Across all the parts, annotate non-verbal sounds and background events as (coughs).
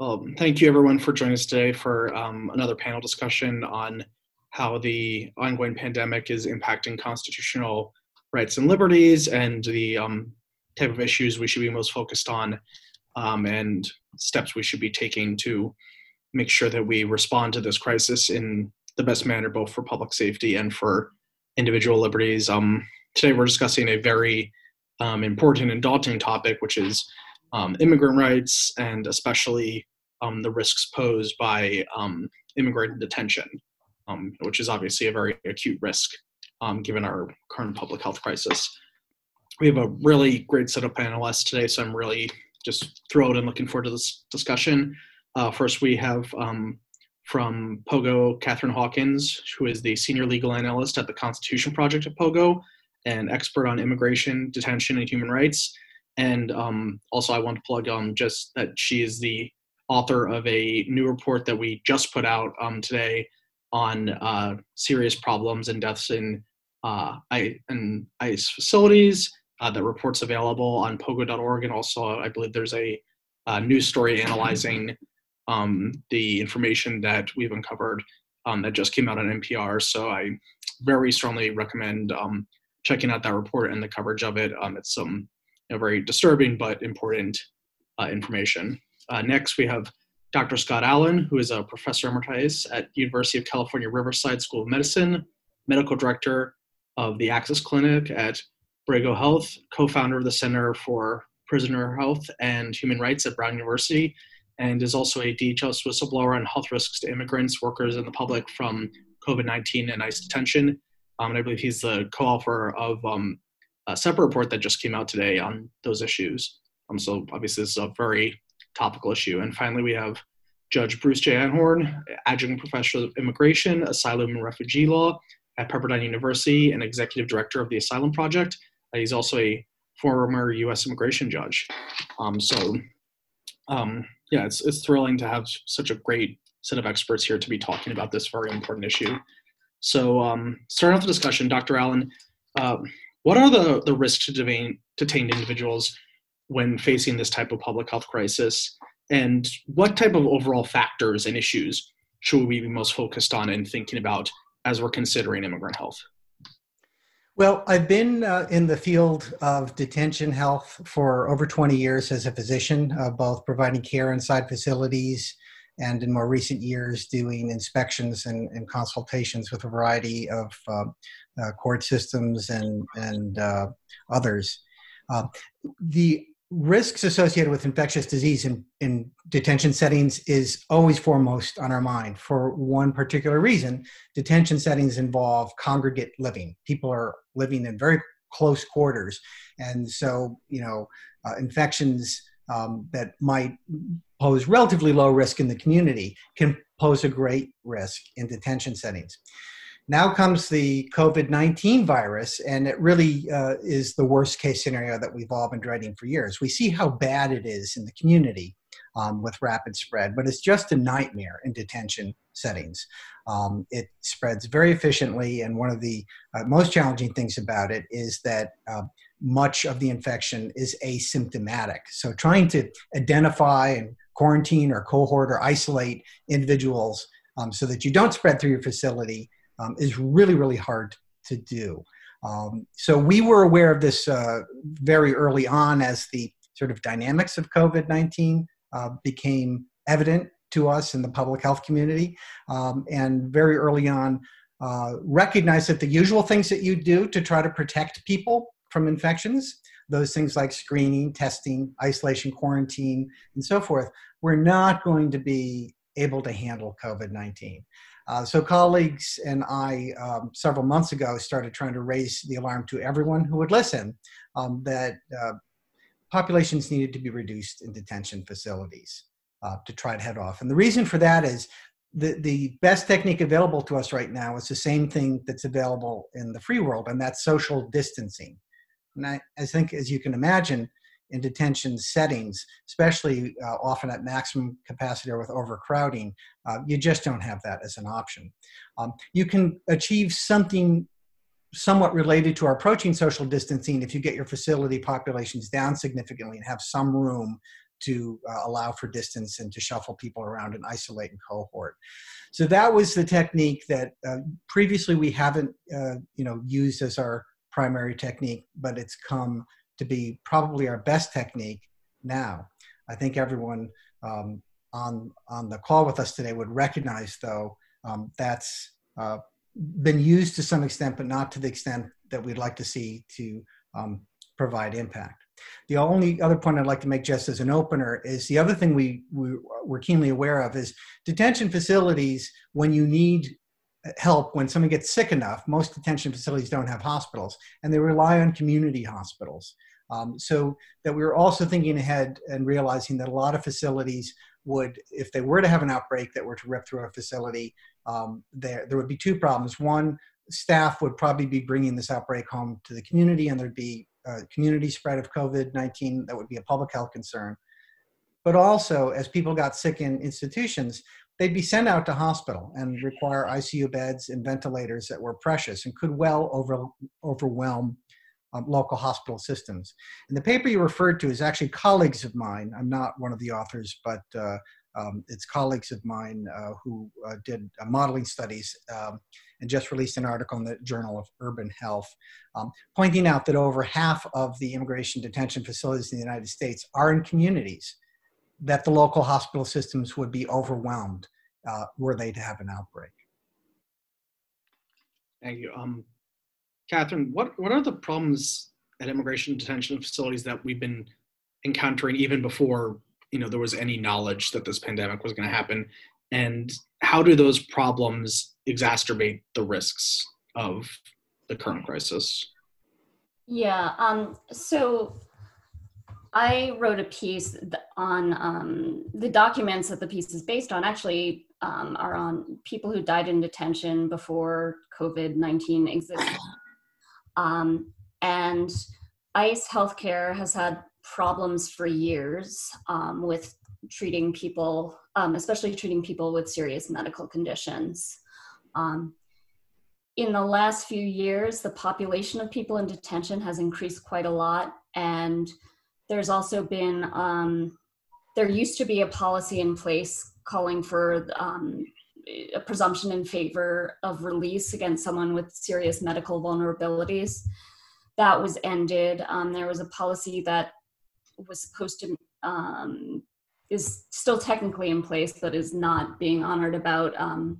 Well, thank you everyone for joining us today for um, another panel discussion on how the ongoing pandemic is impacting constitutional rights and liberties and the um, type of issues we should be most focused on um, and steps we should be taking to make sure that we respond to this crisis in the best manner, both for public safety and for individual liberties. Um, today, we're discussing a very um, important and daunting topic, which is um, immigrant rights and especially um, the risks posed by um, immigrant detention, um, which is obviously a very acute risk given our current public health crisis. We have a really great set of panelists today, so I'm really just thrilled and looking forward to this discussion. Uh, first, we have um, from Pogo, Katherine Hawkins, who is the senior legal analyst at the Constitution Project at Pogo, and expert on immigration, detention, and human rights. And um, also, I want to plug um, just that she is the author of a new report that we just put out um, today on uh, serious problems and deaths in, uh, I, in ICE facilities. Uh, that report's available on pogo.org, and also I believe there's a, a news story analyzing um, the information that we've uncovered um, that just came out on NPR. So I very strongly recommend um, checking out that report and the coverage of it. Um, it's some you know, very disturbing but important uh, information. Uh, next, we have Dr. Scott Allen, who is a professor emeritus at University of California Riverside School of Medicine, medical director of the Access Clinic at Borrego Health, co-founder of the Center for Prisoner Health and Human Rights at Brown University, and is also a DHS whistleblower on health risks to immigrants, workers, and the public from COVID 19 and ICE detention. Um, and I believe he's the co author of um, a separate report that just came out today on those issues. Um, so, obviously, this is a very topical issue. And finally, we have Judge Bruce J. Einhorn, adjunct professor of immigration, asylum, and refugee law at Pepperdine University and executive director of the Asylum Project. Uh, he's also a former U.S. immigration judge. Um, so, um, yeah, it's, it's thrilling to have such a great set of experts here to be talking about this very important issue. So, um, starting off the discussion, Dr. Allen, uh, what are the, the risks to detain, detained individuals when facing this type of public health crisis? And what type of overall factors and issues should we be most focused on in thinking about as we're considering immigrant health? Well, I've been uh, in the field of detention health for over 20 years as a physician, uh, both providing care inside facilities and in more recent years doing inspections and, and consultations with a variety of uh, uh court systems and, and uh, others. Uh, the risks associated with infectious disease in, in detention settings is always foremost on our mind for one particular reason. Detention settings involve congregate living. People are living in very close quarters. And so, you know, uh, infections um, that might pose relatively low risk in the community can pose a great risk in detention settings. Now comes the COVID 19 virus, and it really uh, is the worst case scenario that we've all been dreading for years. We see how bad it is in the community um, with rapid spread, but it's just a nightmare in detention settings. Um, it spreads very efficiently, and one of the uh, most challenging things about it is that uh, much of the infection is asymptomatic. So, trying to identify and quarantine or cohort or isolate individuals um, so that you don't spread through your facility um, is really, really hard to do. Um, so we were aware of this uh, very early on as the sort of dynamics of COVID 19 uh, became evident to us in the public health community. Um, and very early on, uh, recognized that the usual things that you do to try to protect people from infections, those things like screening, testing, isolation, quarantine, and so forth, we're not going to be able to handle COVID 19. Uh, so colleagues and I, um, several months ago, started trying to raise the alarm to everyone who would listen um, that uh, populations needed to be reduced in detention facilities uh, to try to head off. And the reason for that is the, the best technique available to us right now is the same thing that's available in the free world, and that's social distancing. And I, I think, as you can imagine, in detention settings, especially uh, often at maximum capacity or with overcrowding, uh, you just don't have that as an option. Um, you can achieve something somewhat related to our approaching social distancing if you get your facility populations down significantly and have some room to uh, allow for distance and to shuffle people around and isolate and cohort. So that was the technique that uh, previously we haven't, uh, you know, used as our primary technique, but it's come to be probably our best technique now. I think everyone um, on on the call with us today would recognize, though, um, that's uh, been used to some extent, but not to the extent that we'd like to see to um, provide impact. The only other point I'd like to make just as an opener is the other thing we, we we're keenly aware of is detention facilities when you need help when someone gets sick enough. Most detention facilities don't have hospitals and they rely on community hospitals. Um, so that we are also thinking ahead and realizing that a lot of facilities would if they were to have an outbreak that were to rip through a facility um, there there would be two problems. One staff would probably be bringing this outbreak home to the community and there'd be a community spread of covid-19 that would be a public health concern. But also as people got sick in institutions they'd be sent out to hospital and require icu beds and ventilators that were precious and could well over, overwhelm um, local hospital systems. And the paper you referred to is actually colleagues of mine. I'm not one of the authors but uh, um, it's colleagues of mine uh, who uh, did uh, modeling studies um, and just released an article in the Journal of Urban Health, um, pointing out that over half of the immigration detention facilities in the United States are in communities that the local hospital systems would be overwhelmed uh, were they to have an outbreak. Thank you. Um, Katherine, what, what are the problems at immigration detention facilities that we've been encountering even before you know there was any knowledge that this pandemic was going to happen and how do those problems exacerbate the risks of the current crisis yeah um, so i wrote a piece on um, the documents that the piece is based on actually um, are on people who died in detention before covid-19 existed (coughs) um, and ice healthcare has had problems for years um, with treating people, um, especially treating people with serious medical conditions. Um, in the last few years, the population of people in detention has increased quite a lot, and there's also been um, there used to be a policy in place calling for um, a presumption in favor of release against someone with serious medical vulnerabilities. That was ended. Um, there was a policy that was supposed to um, is still technically in place, but is not being honored about um,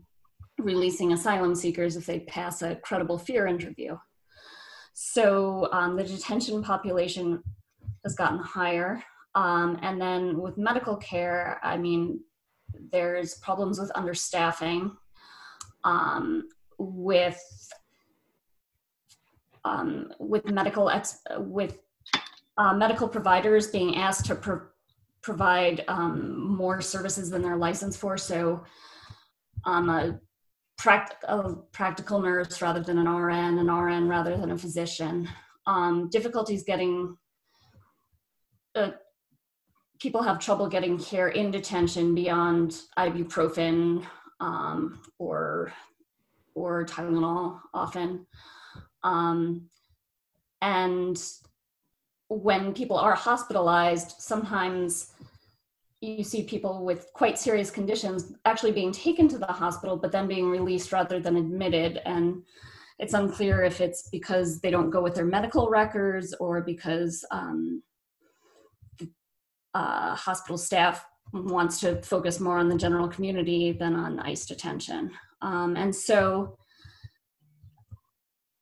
releasing asylum seekers if they pass a credible fear interview. So um, the detention population has gotten higher. Um, and then with medical care, I mean, there's problems with understaffing, um, with um, with medical ex- with uh, medical providers being asked to pro- provide um, more services than they're licensed for. So, um, a, pract- a, practical nurse rather than an RN, an RN rather than a physician. Um, difficulties getting uh, people have trouble getting care in detention beyond ibuprofen um, or or Tylenol often. Um, and when people are hospitalized, sometimes you see people with quite serious conditions actually being taken to the hospital, but then being released rather than admitted. And it's unclear if it's because they don't go with their medical records or because um, uh, hospital staff wants to focus more on the general community than on ICE detention. Um, and so,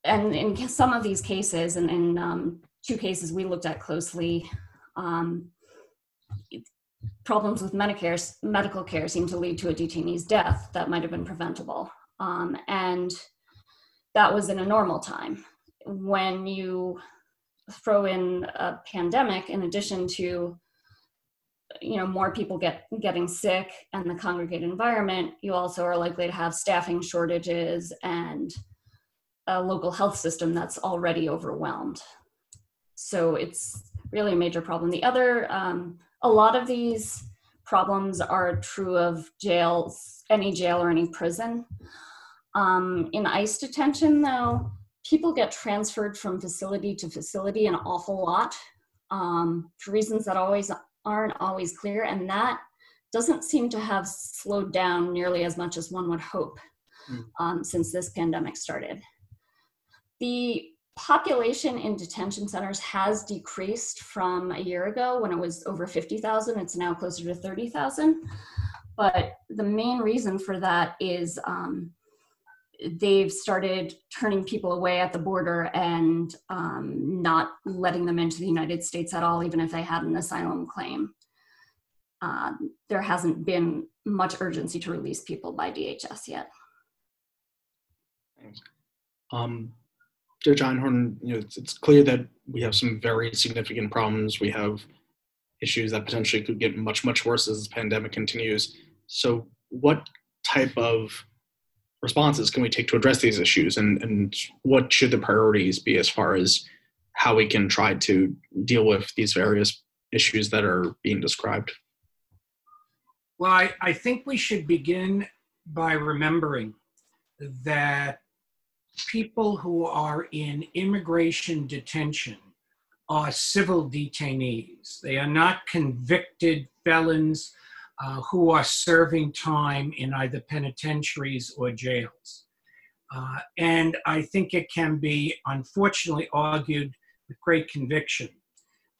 and in some of these cases, and, in um, two cases we looked at closely, um, problems with Medicare, medical care seem to lead to a detainee's death that might have been preventable. Um, and that was in a normal time. When you throw in a pandemic, in addition to you know more people get getting sick and the congregate environment, you also are likely to have staffing shortages and a local health system that's already overwhelmed so it's really a major problem. The other, um, a lot of these problems are true of jails, any jail or any prison. Um, in ICE detention, though, people get transferred from facility to facility an awful lot um, for reasons that always aren't always clear, and that doesn't seem to have slowed down nearly as much as one would hope mm. um, since this pandemic started. The population in detention centers has decreased from a year ago when it was over 50,000. It's now closer to 30,000. But the main reason for that is um, they've started turning people away at the border and um, not letting them into the United States at all, even if they had an asylum claim. Uh, there hasn't been much urgency to release people by DHS yet. Um, Judge Einhorn, you know, it's, it's clear that we have some very significant problems. We have issues that potentially could get much, much worse as this pandemic continues. So, what type of responses can we take to address these issues, and, and what should the priorities be as far as how we can try to deal with these various issues that are being described? Well, I, I think we should begin by remembering that people who are in immigration detention are civil detainees. They are not convicted felons uh, who are serving time in either penitentiaries or jails. Uh, and I think it can be unfortunately argued with great conviction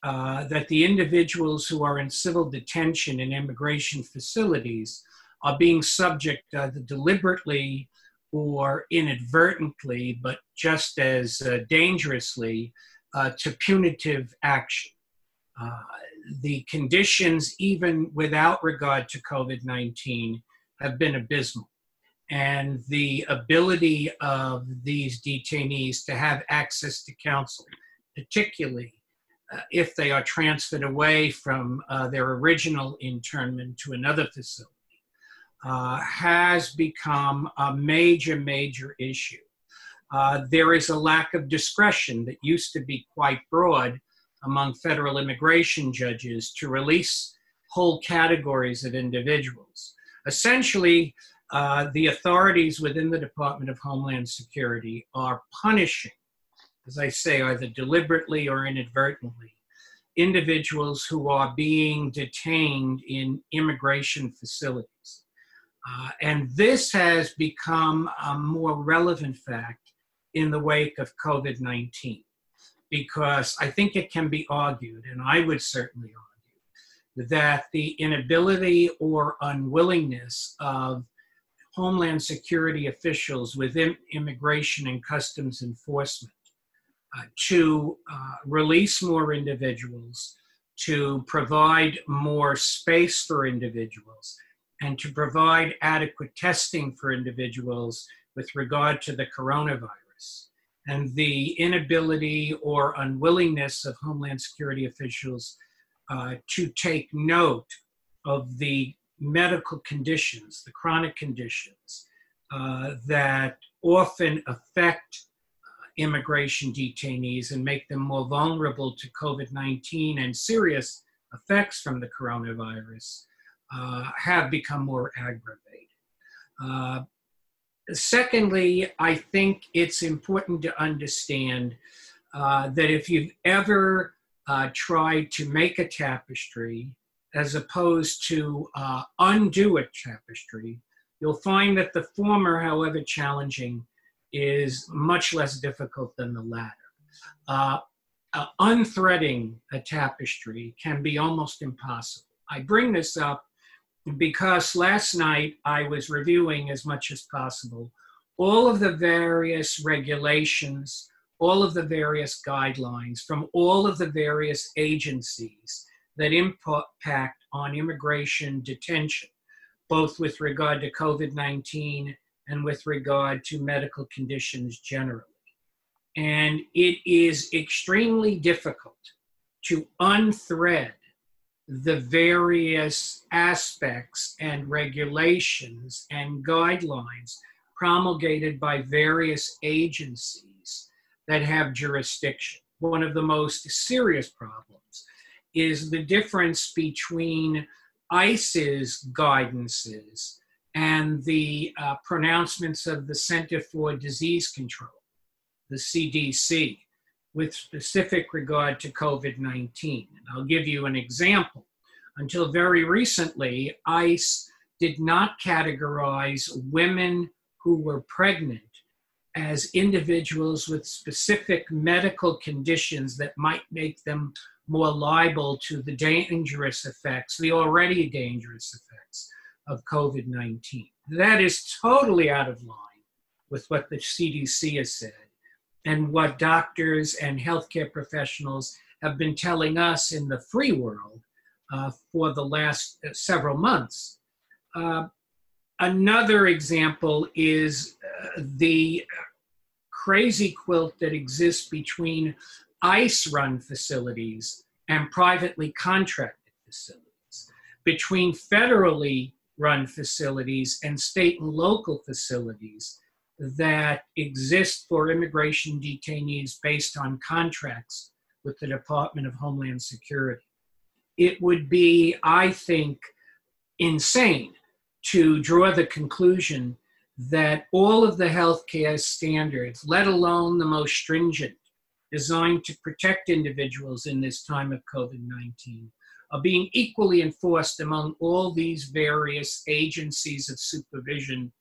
uh, that the individuals who are in civil detention in immigration facilities are being subject either deliberately or inadvertently, but just as uh, dangerously, uh, to punitive action. The conditions, even without regard to COVID 19, have been abysmal. And the ability of these detainees to have access to counsel, particularly uh, if they are transferred away from uh, their original internment to another facility, uh, has become a major, major issue. Uh, there is a lack of discretion that used to be quite broad among federal immigration judges to release whole categories of individuals. Essentially, uh, the authorities within the Department of Homeland Security are punishing, as I say, either deliberately or inadvertently, individuals who are being detained in immigration facilities. Uh, and this has become a more relevant fact in the wake of COVID 19, because I think it can be argued, and I would certainly argue, that the inability or unwillingness of Homeland Security officials within immigration and customs enforcement uh, to uh, release more individuals, to provide more space for individuals, and to provide adequate testing for individuals with regard to the coronavirus. And the inability or unwillingness of Homeland Security officials uh, to take note of the medical conditions, the chronic conditions uh, that often affect uh, immigration detainees and make them more vulnerable to COVID 19 and serious effects from the coronavirus uh, have become more aggravated. Secondly, I think it's important to understand uh, that if you've ever uh, tried to make a tapestry as opposed to uh, undo a tapestry, you'll find that the former, however challenging, is much less difficult than the latter. Uh, unthreading a tapestry can be almost impossible. I bring this up because last night I was reviewing as much as possible all of the various regulations, all of the various guidelines from all of the various agencies that impact on immigration detention, both with regard to COVID 19 and with regard to medical conditions generally. And it is extremely difficult to unthread the various aspects and regulations and guidelines promulgated by various agencies that have jurisdiction. One of the most serious problems is the difference between ICE's guidances and the uh, pronouncements of the Center for Disease Control, the CDC with specific regard to COVID 19. And I'll give you an example. Until very recently, ICE did not categorize women who were pregnant as individuals with specific medical conditions that might make them more liable to the dangerous effects, the already dangerous effects of COVID 19. That is totally out of line with what the CDC has said and what doctors and healthcare professionals have been telling us in the free world uh, for the last uh, several months. Uh, another example is uh, the crazy quilt that exists between ICE run facilities and privately contracted facilities, between federally run facilities and state and local facilities that exist for immigration detainees based on contracts with the Department of Homeland Security. It would be, I think, insane to draw the conclusion that all of the healthcare standards, let alone the most stringent, designed to protect individuals in this time of COVID 19, are being equally enforced among all these various agencies of supervision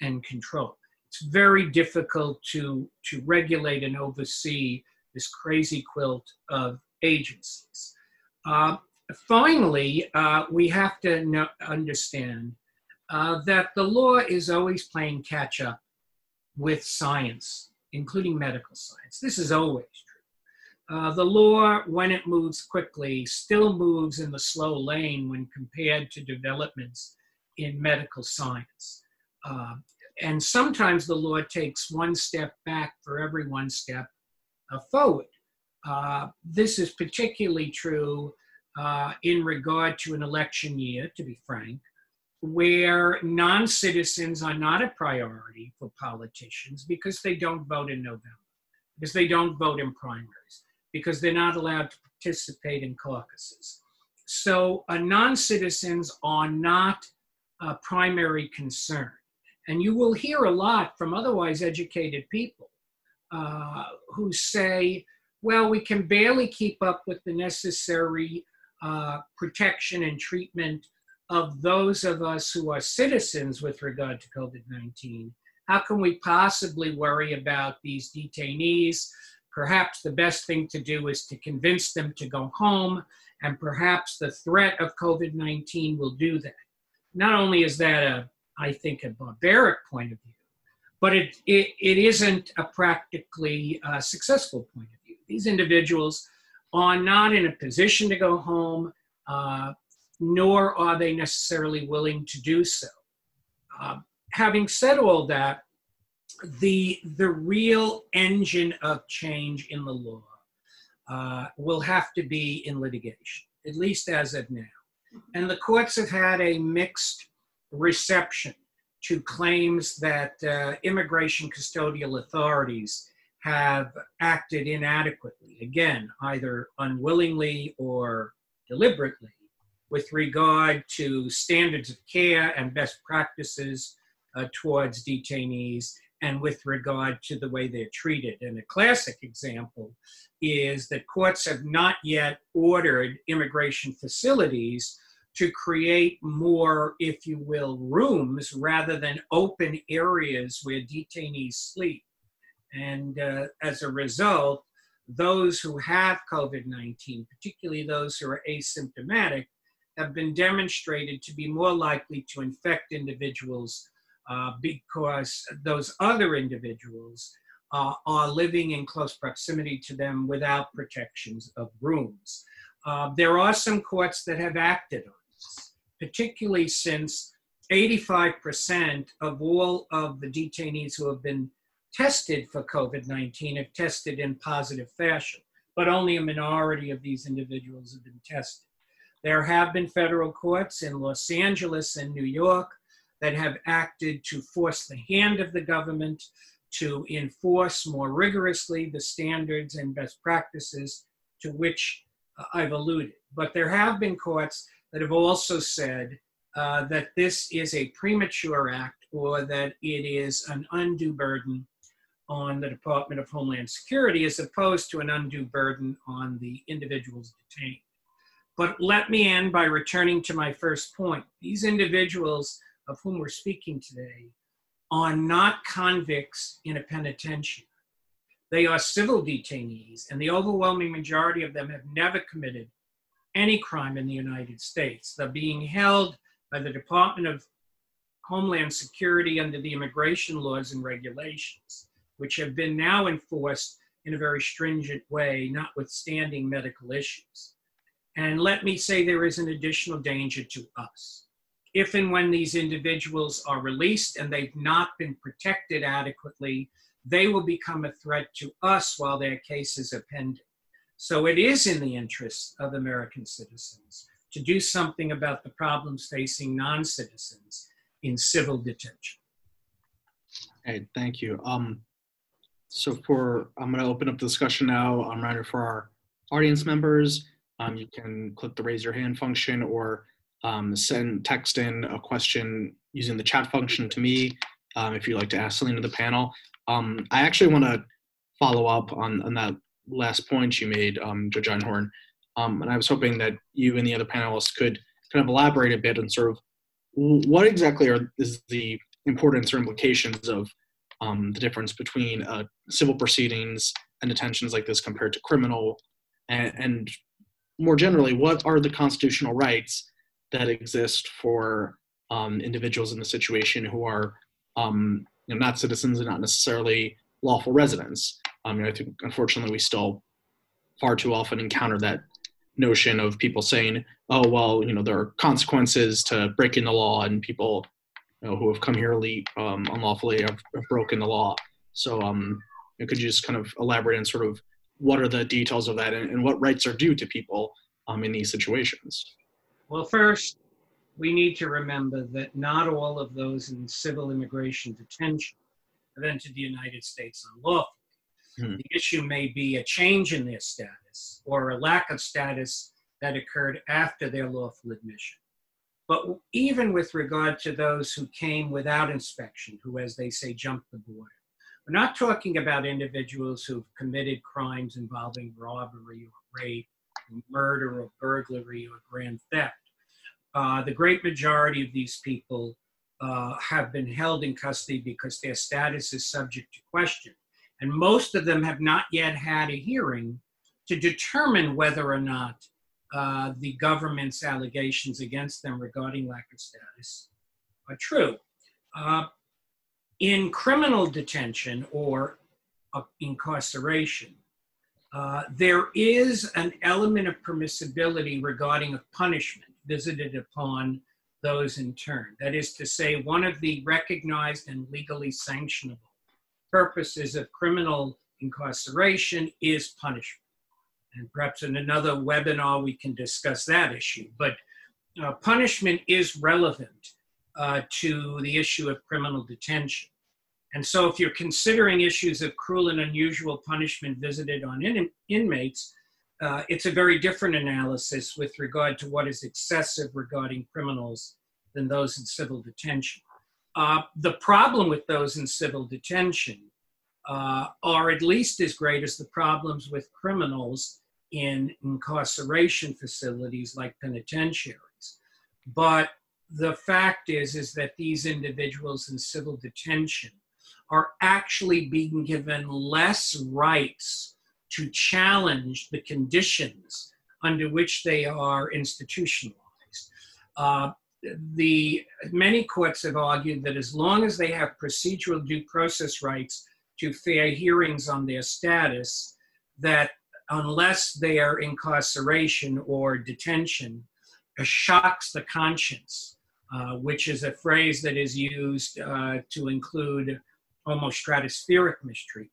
and control. It's very difficult to, to regulate and oversee this crazy quilt of agencies. Uh, finally, uh, we have to know, understand uh, that the law is always playing catch up with science, including medical science. This is always true. Uh, the law, when it moves quickly, still moves in the slow lane when compared to developments in medical science. And sometimes the law takes one step back for every one step uh, forward. Uh, this is particularly true uh, in regard to an election year, to be frank where non citizens are not a priority for politicians because they don't vote in November, because they don't vote in primaries, because they're not allowed to participate in caucuses. So, uh, non citizens are not a primary concern. And you will hear a lot from otherwise educated people uh, who say, well, we can barely keep up with the necessary uh, protection and treatment of those of us who are citizens with regard to COVID 19. How can we possibly worry about these detainees? Perhaps the best thing to do is to convince them to go home, and perhaps the threat of COVID 19 will do that. Not only is that a, I think, a barbaric point of view, but it, it, it isn't a practically uh, successful point of view. These individuals are not in a position to go home. Uh, nor are they necessarily willing to do so. Uh, having said all that, the, the real engine of change in the law uh, will have to be in litigation, at least as of now. And the courts have had a mixed reception to claims that uh, immigration custodial authorities have acted inadequately, again, either unwillingly or deliberately, with regard to standards of care and best practices uh, towards detainees and with regard to the way they're treated. And a classic example is that courts have not yet ordered immigration facilities to create more, if you will, rooms rather than open areas where detainees sleep. And uh, as a result, those who have COVID 19, particularly those who are asymptomatic, have been demonstrated to be more likely to infect individuals uh, because those other individuals uh, are living in close proximity to them without protections of rooms. Uh, there are some courts that have acted on particularly since 85% of all of the detainees who have been tested for COVID 19 have tested in positive fashion, but only a minority of these individuals have been tested. There have been federal courts in Los Angeles and New York that have acted to force the hand of the government to enforce more rigorously the standards and best practices to which uh, I've alluded. But there have been courts that have also said uh, that this is a premature act or that it is an undue burden on the Department of Homeland Security as opposed to an undue burden on the individuals detained. But let me end by returning to my first point. These individuals of whom we're speaking today are not convicts in a penitentiary. They are civil detainees, and the overwhelming majority of them have never committed any crime in the United States. They're being held by the Department of Homeland Security under the immigration laws and regulations, which have been now enforced in a very stringent way, notwithstanding medical issues. And let me say there is an additional danger to us. If and when these individuals are released and they've not been protected adequately, they will become a threat to us while their cases are pending. So it is in the interest of American citizens to do something about the problems facing non citizens in civil detention. Okay, thank you. Um, so for I'm going to open up the discussion now. I'm ready for our audience members. Um, you can click the raise your hand function or um, send text in a question using the chat function to me um, if you'd like to ask something to the panel. Um, I actually want to follow up on, on that last point you made, um, Judge Einhorn. Um, and I was hoping that you and the other panelists could kind of elaborate a bit on sort of what exactly are is the importance or implications of um, the difference between uh, civil proceedings and detentions like this compared to criminal, and, and more generally, what are the constitutional rights that exist for um, individuals in the situation who are um, you know, not citizens and not necessarily lawful residents. You know, I think unfortunately we still far too often encounter that notion of people saying, "Oh, well, you know, there are consequences to breaking the law," and people you know, who have come here um, unlawfully have, have, broken the law. So, um, you know, could you just kind of elaborate on sort of what are the details of that and, and what rights are due to people um, in these situations? Well, first, we need to remember that not all of those in civil immigration detention have entered the United States unlawfully. Hmm. The issue may be a change in their status or a lack of status that occurred after their lawful admission. But even with regard to those who came without inspection, who, as they say, jumped the border, we're not talking about individuals who've committed crimes involving robbery or rape, murder or burglary or grand theft. Uh, the great majority of these people uh, have been held in custody because their status is subject to question. And most of them have not yet had a hearing to determine whether or not uh, the government's allegations against them regarding lack of status are true. Uh, in criminal detention or uh, incarceration, uh, there is an element of permissibility regarding a punishment visited upon those in turn. That is to say, one of the recognized and legally sanctionable purposes of criminal incarceration is punishment. And perhaps in another webinar we can discuss that issue. But uh, punishment is relevant uh, to the issue of criminal detention. And so, if you're considering issues of cruel and unusual punishment visited on in- inmates, uh, it's a very different analysis with regard to what is excessive regarding criminals than those in civil detention. Uh, the problem with those in civil detention uh, are at least as great as the problems with criminals in incarceration facilities like penitentiaries. But the fact is, is that these individuals in civil detention are actually being given less rights to challenge the conditions under which they are institutionalized. Uh, the many courts have argued that as long as they have procedural due process rights to fair hearings on their status, that unless they are incarceration or detention, shocks the conscience, uh, which is a phrase that is used uh, to include almost stratospheric mistreatment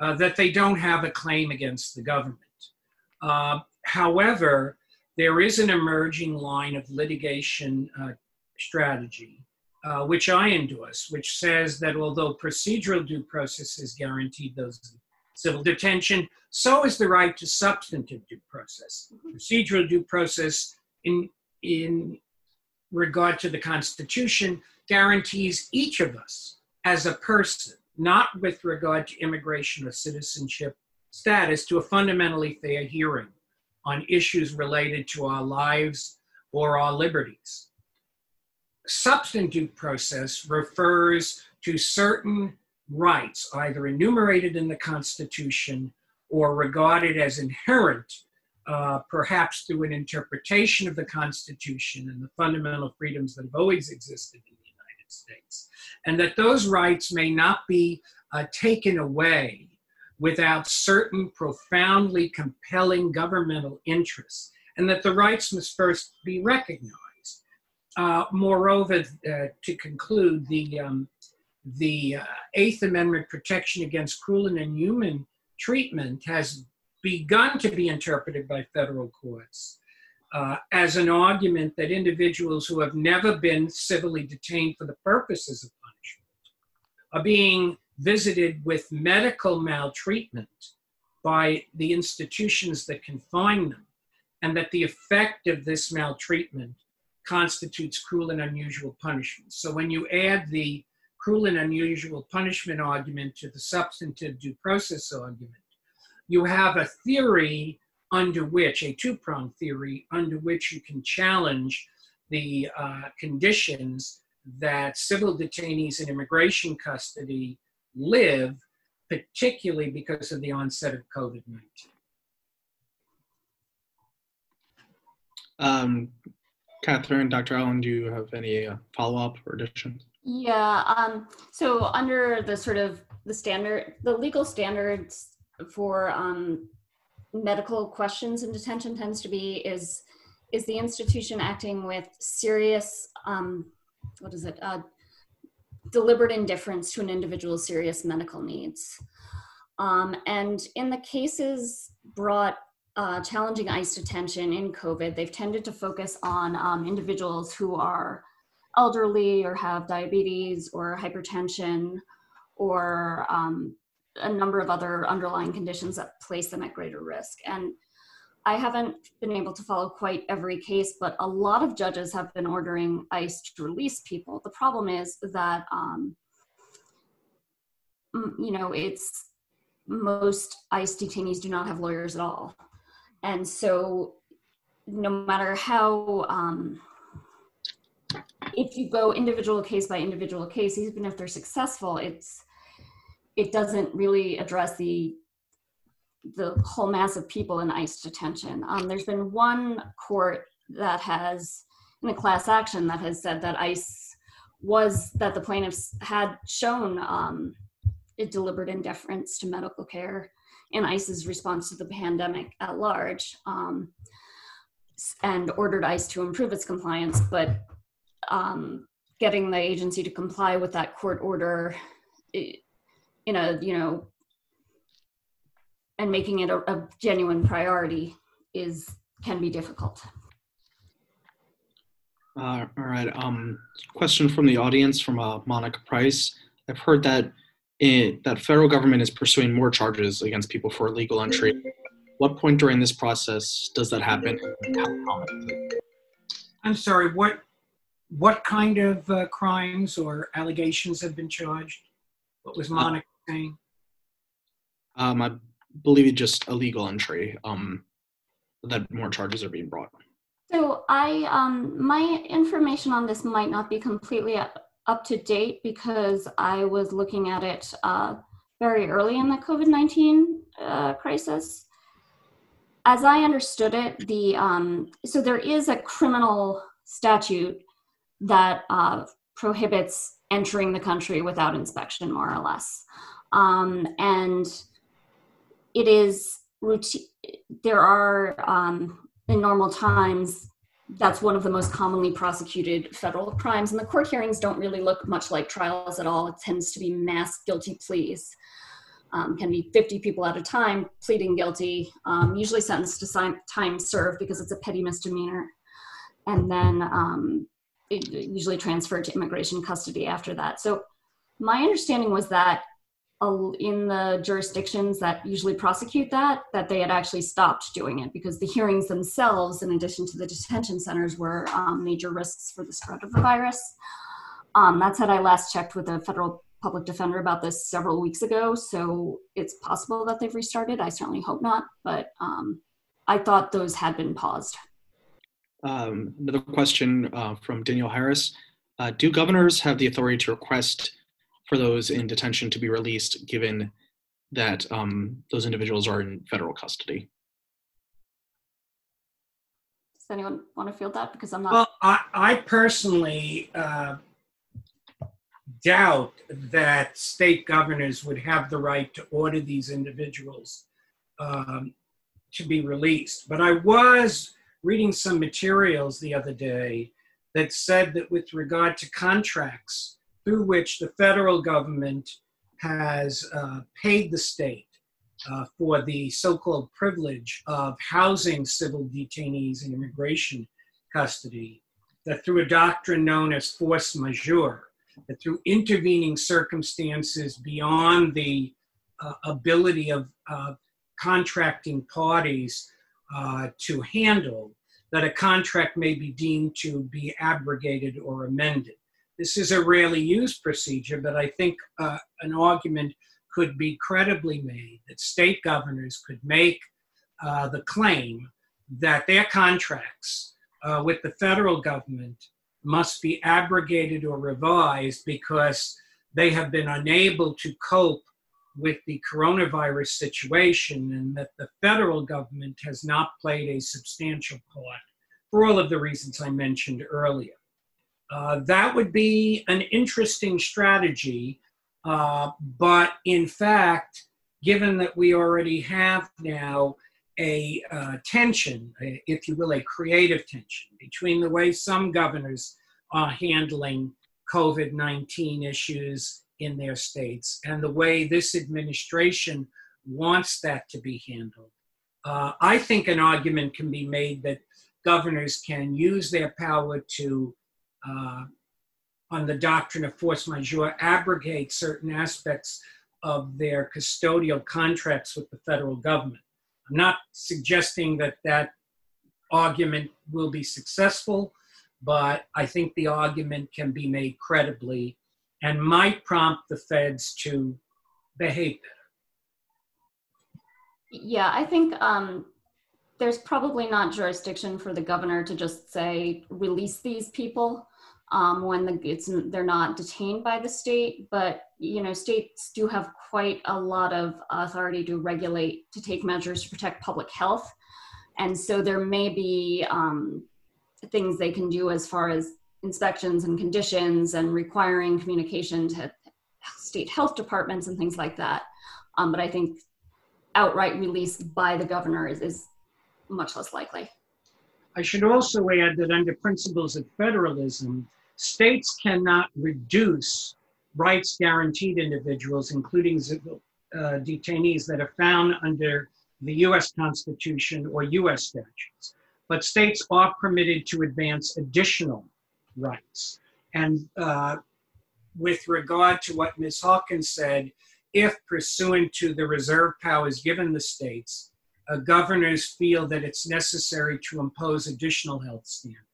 uh, that they don't have a claim against the government. Uh, however, there is an emerging line of litigation uh, strategy, uh, which I endorse, which says that although procedural due process is guaranteed those civil detention, so is the right to substantive due process. Mm-hmm. Procedural due process in, in regard to the Constitution guarantees each of us as a person not with regard to immigration or citizenship status, to a fundamentally fair hearing on issues related to our lives or our liberties. Substantive process refers to certain rights, either enumerated in the Constitution or regarded as inherent, uh, perhaps through an interpretation of the Constitution and the fundamental freedoms that have always existed in the United States. And that those rights may not be uh, taken away without certain profoundly compelling governmental interests, and that the rights must first be recognized. Uh, moreover, uh, to conclude, the, um, the uh, Eighth Amendment protection against cruel and inhuman treatment has begun to be interpreted by federal courts uh, as an argument that individuals who have never been civilly detained for the purposes of punishment are being visited with medical maltreatment by the institutions that confine them, and that the effect of this maltreatment constitutes cruel and unusual punishment. So when you add the cruel and unusual punishment argument to the substantive due process argument, you have a theory under which, a two pronged theory, under which you can challenge the uh, conditions that civil detainees in immigration custody live, particularly because of the onset of COVID 19. Um, Katherine, Dr. Allen, do you have any uh, follow up or additions? Yeah. Um, so under the sort of the standard, the legal standards for um, medical questions in detention tends to be is is the institution acting with serious um, what is it uh, deliberate indifference to an individual's serious medical needs. Um, and in the cases brought uh, challenging ICE detention in COVID, they've tended to focus on um, individuals who are elderly or have diabetes or hypertension or um, a number of other underlying conditions that place them at greater risk. And I haven't been able to follow quite every case, but a lot of judges have been ordering ICE to release people. The problem is that, um, you know, it's most ICE detainees do not have lawyers at all. And so, no matter how, um, if you go individual case by individual case, even if they're successful, it's it doesn't really address the the whole mass of people in ICE detention. Um, there's been one court that has, in a class action, that has said that ICE was that the plaintiffs had shown um, a deliberate indifference to medical care in ICE's response to the pandemic at large, um, and ordered ICE to improve its compliance. But um, getting the agency to comply with that court order in a you know and making it a, a genuine priority is can be difficult. Uh, all right. Um, question from the audience from uh, Monica Price. I've heard that it, that federal government is pursuing more charges against people for illegal entry. What point during this process does that happen? I'm sorry. What what kind of uh, crimes or allegations have been charged? What was uh, Monica saying? Um, I believe just illegal entry. Um, that more charges are being brought. So I, um, my information on this might not be completely up, up to date because I was looking at it uh, very early in the COVID nineteen uh, crisis. As I understood it, the um, so there is a criminal statute that uh, prohibits entering the country without inspection, more or less, um, and it is routine. There are um, in normal times. That's one of the most commonly prosecuted federal crimes, and the court hearings don't really look much like trials at all. It tends to be mass guilty pleas. Um, can be 50 people at a time pleading guilty, um, usually sentenced to time served because it's a petty misdemeanor, and then um, usually transferred to immigration custody after that. So my understanding was that in the jurisdictions that usually prosecute that that they had actually stopped doing it because the hearings themselves in addition to the detention centers were um, major risks for the spread of the virus um, that said i last checked with a federal public defender about this several weeks ago so it's possible that they've restarted i certainly hope not but um, I thought those had been paused. Um, another question uh, from Daniel Harris. Uh, do governors have the authority to request for those in detention to be released given that um, those individuals are in federal custody? Does anyone want to field that? Because I'm not. Well, I, I personally uh, doubt that state governors would have the right to order these individuals um, to be released. But I was reading some materials the other day that said that with regard to contracts through which the federal government has uh, paid the state uh, for the so-called privilege of housing civil detainees in immigration custody, that through a doctrine known as force majeure, that through intervening circumstances beyond the uh, ability of contracting parties uh, to handle, that a contract may be deemed to be abrogated or amended. This is a rarely used procedure, but I think uh, an argument could be credibly made that state governors could make uh, the claim that their contracts uh, with the federal government must be abrogated or revised because they have been unable to cope with the coronavirus situation and that the federal government has not played a substantial part for all of the reasons I mentioned earlier. Uh, that would be an interesting strategy, uh, but in fact, given that we already have now a uh, tension, if you will, a creative tension between the way some governors are handling COVID 19 issues in their states and the way this administration wants that to be handled. Uh, I think an argument can be made that governors can use their power to, uh, on the doctrine of force majeure, abrogate certain aspects of their custodial contracts with the federal government. I'm not suggesting that that argument will be successful, but I think the argument can be made credibly and might prompt the feds to behave better. Yeah, I think um, there's probably not jurisdiction for the governor to just say release these people um, when the, it's they're not detained by the state. But you know, states do have quite a lot of authority to regulate to take measures to protect public health, and so there may be um, things they can do as far as inspections and conditions and requiring communication to state health departments and things like that. Um, but I think outright release by the governor is, is much less likely. I should also add that under principles of federalism, states cannot reduce rights guaranteed individuals, including uh, detainees that are found under the US Constitution or US statutes. But states are permitted to advance additional rights. And uh, with regard to what Ms. Hawkins said, if pursuant to the reserve powers given the states, uh, governors feel that it's necessary to impose additional health standards,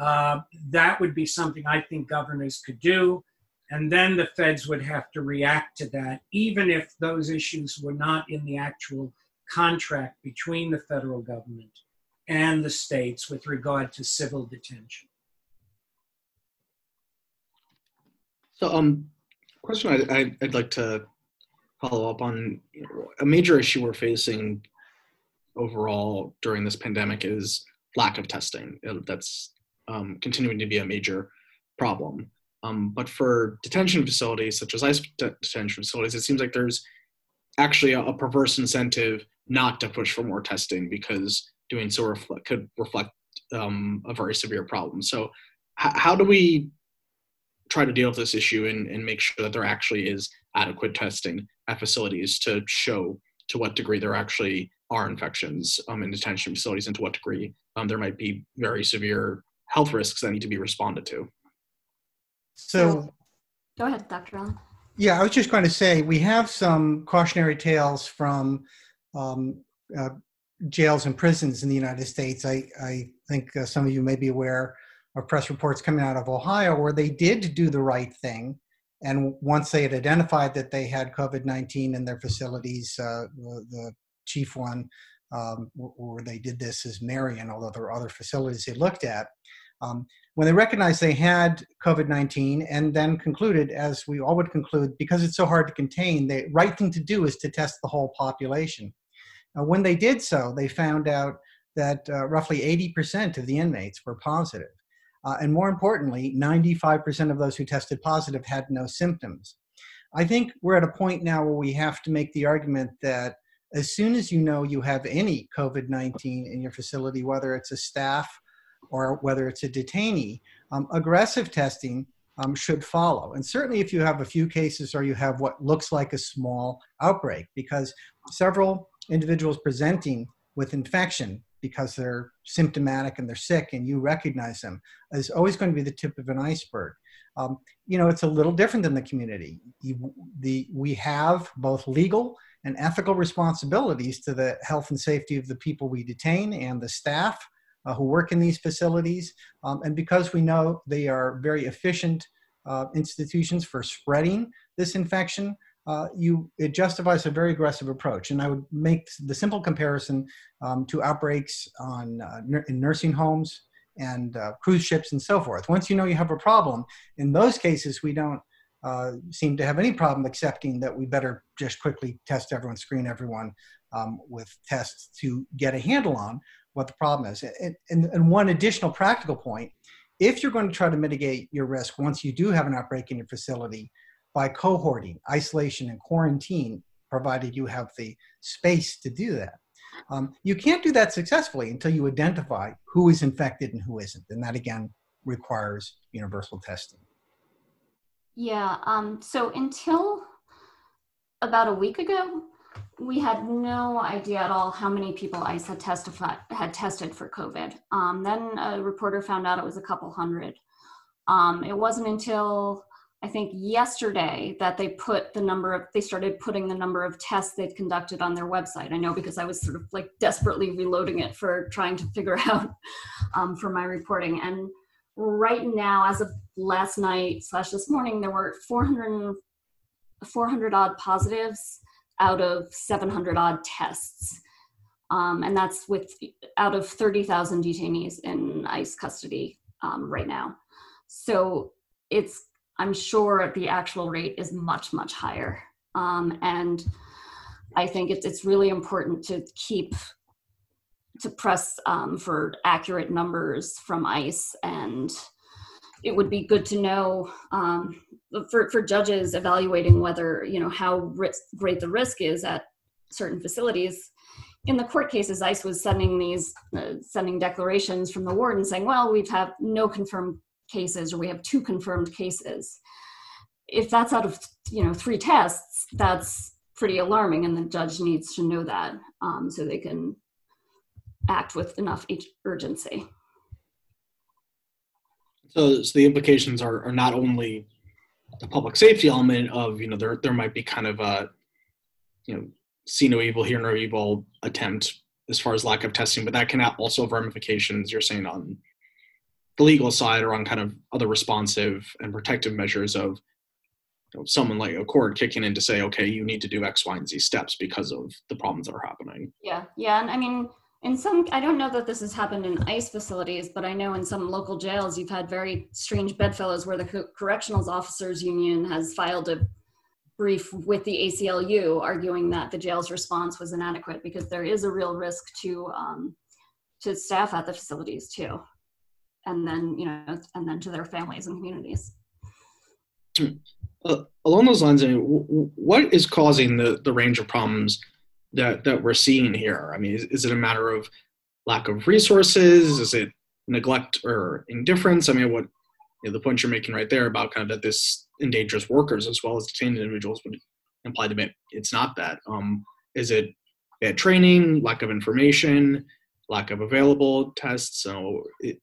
uh, that would be something I think governors could do. And then the feds would have to react to that, even if those issues were not in the actual contract between the federal government and the states with regard to civil detention. So, um, question I, would like to follow up on a major issue we're facing overall during this pandemic is lack of testing. That's um, continuing to be a major problem. Um, but for detention facilities, such as ICE detention facilities, it seems like there's actually a, a perverse incentive not to push for more testing because doing so could reflect um, a very severe problem. So, h- how do we try to deal with this issue and, and make sure that there actually is adequate testing at facilities to show to what degree there actually are infections um, in detention facilities and to what degree um, there might be very severe health risks that need to be responded to. So, go ahead, Dr. Allen. Yeah, I was just going to say we have some cautionary tales from um, uh, jails and prisons in the United States. I, I think uh, some of you may be aware of press reports coming out of Ohio where they did do the right thing. And once they had identified that they had COVID 19 in their facilities, uh, the, the, chief one um, or they did this as Marion, although there are other facilities they looked at. Um, when they recognized they had COVID 19 and then concluded, as we all would conclude, because it's so hard to contain, the right thing to do is to test the whole population. Now, when they did so, they found out that uh, roughly 80% of the inmates were positive. Uh, and more importantly, 95% of those who tested positive had no symptoms. I think we're at a point now where we have to make the argument that as soon as you know you have any COVID 19 in your facility, whether it's a staff or whether it's a detainee, um, aggressive testing um, should follow. And certainly if you have a few cases or you have what looks like a small outbreak, because several individuals presenting with infection because they're symptomatic and they're sick and you recognize them is always going to be the tip of an iceberg. Um, you know, it's a little different than the community. You, the, we have both legal and ethical responsibilities to the health and safety of the people we detain and the staff uh, who work in these facilities. Um, and because we know they are very efficient uh, institutions for spreading this infection, uh, you it justifies a very aggressive approach. And I would make the simple comparison um, to outbreaks on uh, in nursing homes and uh, cruise ships and so forth. Once you know you have a problem, in those cases we don't uh, seem to have any problem accepting that we better just quickly test everyone, screen everyone um, with tests to get a handle on what the problem is. And, and, and, one additional practical point if you're going to try to mitigate your risk once you do have an outbreak in your facility by cohorting, isolation, and quarantine, provided you have the space to do that. Um, you can't do that successfully until you identify who is infected and who isn't. And that again requires universal testing. Yeah. Um, so until about a week ago, we had no idea at all how many people ICE had testified had tested for COVID. Um, then a reporter found out it was a couple hundred. Um, it wasn't until I think yesterday that they put the number of they started putting the number of tests they'd conducted on their website. I know because I was sort of like desperately reloading it for trying to figure (laughs) out um, for my reporting and right now, as of last night slash this morning, there were 400, 400 odd positives out of 700 odd tests. Um, and that's with out of 30,000 detainees in ICE custody um, right now. So it's, I'm sure the actual rate is much, much higher. Um, and I think it's, it's really important to keep to press um, for accurate numbers from ICE, and it would be good to know um, for for judges evaluating whether you know how risk, great the risk is at certain facilities. In the court cases, ICE was sending these uh, sending declarations from the warden saying, "Well, we've had no confirmed cases, or we have two confirmed cases." If that's out of you know three tests, that's pretty alarming, and the judge needs to know that um, so they can act with enough urgency. So, so the implications are, are not only the public safety element of, you know, there, there might be kind of a, you know, see no evil, hear no evil attempt as far as lack of testing, but that can also have ramifications, you're saying, on the legal side or on kind of other responsive and protective measures of you know, someone like a court kicking in to say, okay, you need to do X, Y, and Z steps because of the problems that are happening. Yeah, yeah. And I mean, in some i don't know that this has happened in ice facilities but i know in some local jails you've had very strange bedfellows where the Co- correctional officers union has filed a brief with the aclu arguing that the jail's response was inadequate because there is a real risk to um, to staff at the facilities too. And then you know and then to their families and communities. Uh, along those lines I mean, what is causing the the range of problems that that we're seeing here? I mean, is, is it a matter of lack of resources? Is it neglect or indifference? I mean, what you know, the point you're making right there about kind of that this endangers workers as well as detained individuals would imply to me it's not that. Um, is it bad training, lack of information, lack of available tests? So, it,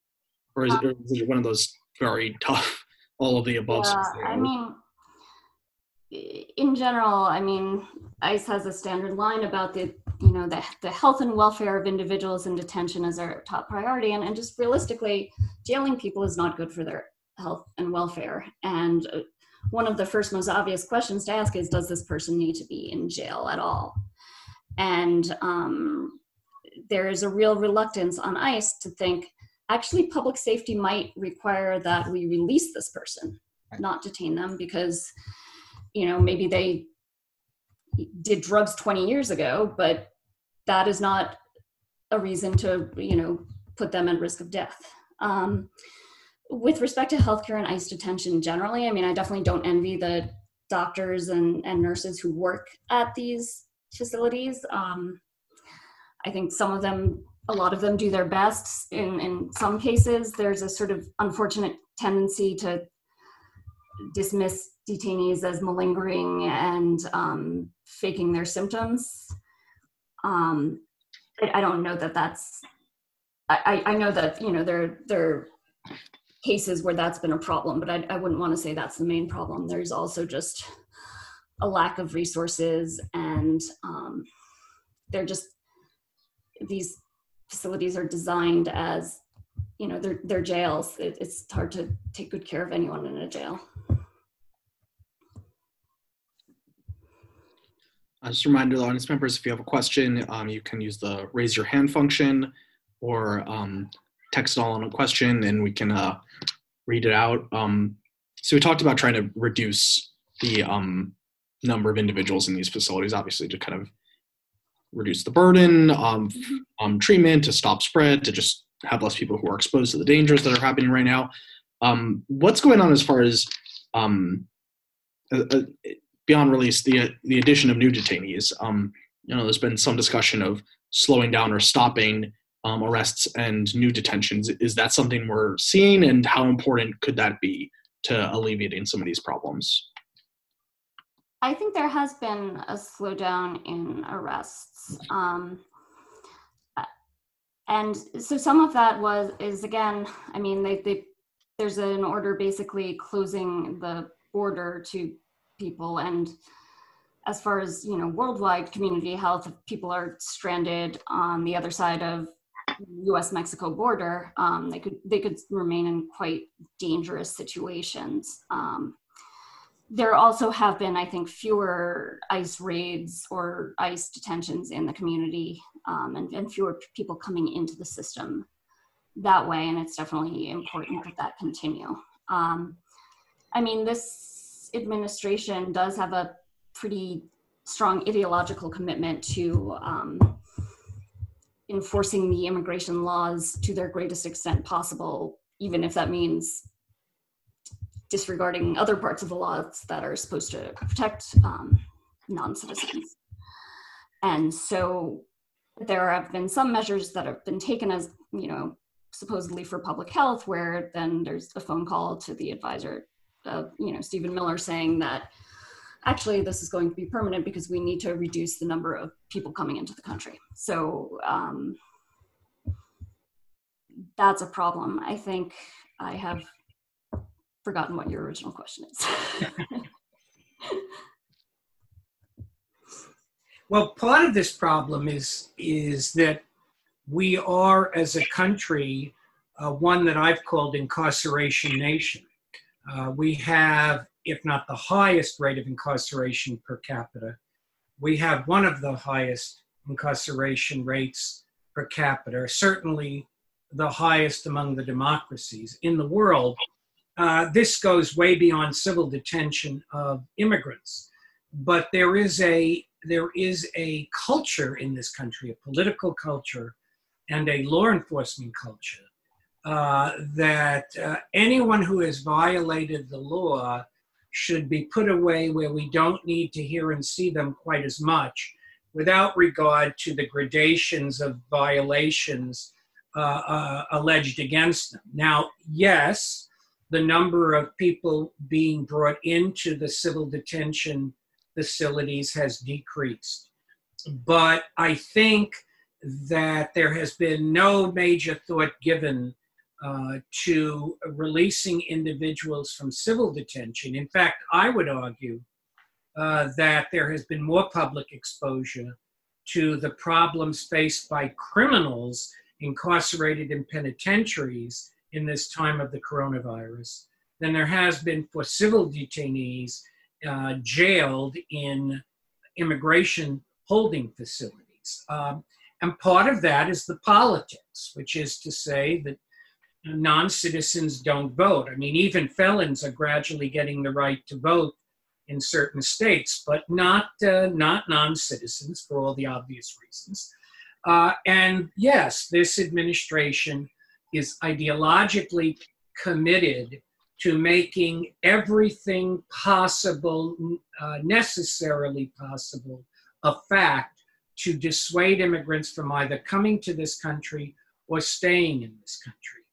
or, is it, or is it one of those very (laughs) tough, all of the above? Yeah, I mean, in general, I mean, ICE has a standard line about the, you know, the, the health and welfare of individuals in detention as our top priority. And, and just realistically, jailing people is not good for their health and welfare. And uh, one of the first most obvious questions to ask is, does this person need to be in jail at all? And um, there is a real reluctance on ICE to think actually public safety might require that we release this person, not detain them because you know maybe they did drugs 20 years ago, but that is not a reason to you know put them at risk of death. Um, with respect to healthcare and ICE detention generally, I mean, I definitely don't envy the doctors and, and nurses who work at these facilities. Um, I think some of them, a lot of them do their best. In, in some cases, there's a sort of unfortunate tendency to dismiss detainees as malingering and um, faking their symptoms. Um, I, I, don't know that that's. I, I know that you know there there cases where that's been a problem, but I, I wouldn't want to say that's the main problem. There's also just a lack of resources, and um, they're just these facilities are designed as you know they're they're jails. It, it's hard to take good care of anyone in a jail. Uh, just a reminder, the audience members, if you have a question, um, you can use the raise your hand function or um, text all on a question and we can uh, read it out. Um, so we talked about trying to reduce the um, number of individuals in these facilities, obviously to kind of reduce the burden um, um, treatment, to stop spread, to just have less people who are exposed to the dangers that are happening right now. Um, what's going on as far as um, uh, uh, beyond release, the the addition of new detainees? Um, you know, there's been some discussion of slowing down or stopping um, arrests and new detentions. Is that something we're seeing, and how important could that be to alleviating some of these problems? I think there has been a slowdown in arrests. Um, and so some of that was is again, I mean, they, they there's an order basically closing the border to people and as far as you know worldwide community health if people are stranded on the other side of U.S. Mexico border, um, they could they could remain in quite dangerous situations. Um, there also have been, I think, fewer ICE raids or ICE detentions in the community, um, and, and, fewer people coming into the system that way. And it's definitely important that that continue. Um, I mean, this administration does have a pretty strong ideological commitment to um, enforcing the immigration laws to their greatest extent possible, even if that means disregarding other parts of the laws that are supposed to protect um, non-citizens. And so there have been some measures that have been taken as, you know, supposedly for public health, where then there's a phone call to the advisor, uh, you know, Stephen Miller saying that actually this is going to be permanent because we need to reduce the number of people coming into the country. So um, that's a problem. I think I have forgotten what your original question is. (laughs) well, part of this problem is is that we are, as a country, uh, one that I've called incarceration nation. Uh, we have if not the highest rate of incarceration per capita. We have one of the highest incarceration rates per capita, certainly the highest among the democracies in the world. Uh, this goes way beyond civil detention of immigrants, but there is a there is a culture in this country, a political culture, and a law enforcement culture uh, that uh, anyone who has violated the law should be put away where we don't need to hear and see them quite as much without regard to the gradations of violations uh, uh, alleged against them. Now, yes, the number of people being brought into the civil detention facilities has decreased. But I think that there has been no major thought given uh, to releasing individuals from civil detention. In fact, I would argue uh, that there has been more public exposure to the problems faced by criminals incarcerated in penitentiaries in this time of the coronavirus than there has been for civil detainees uh, jailed in immigration holding facilities. Um, and part of that is the politics, which is to say that non citizens don't vote. I mean, even felons are gradually getting the right to vote in certain states, but not, uh, not non citizens for all the obvious reasons. Uh, and yes, this administration is ideologically committed to making everything possible, uh, necessarily possible, a fact to dissuade immigrants from either coming to this country or staying in this country.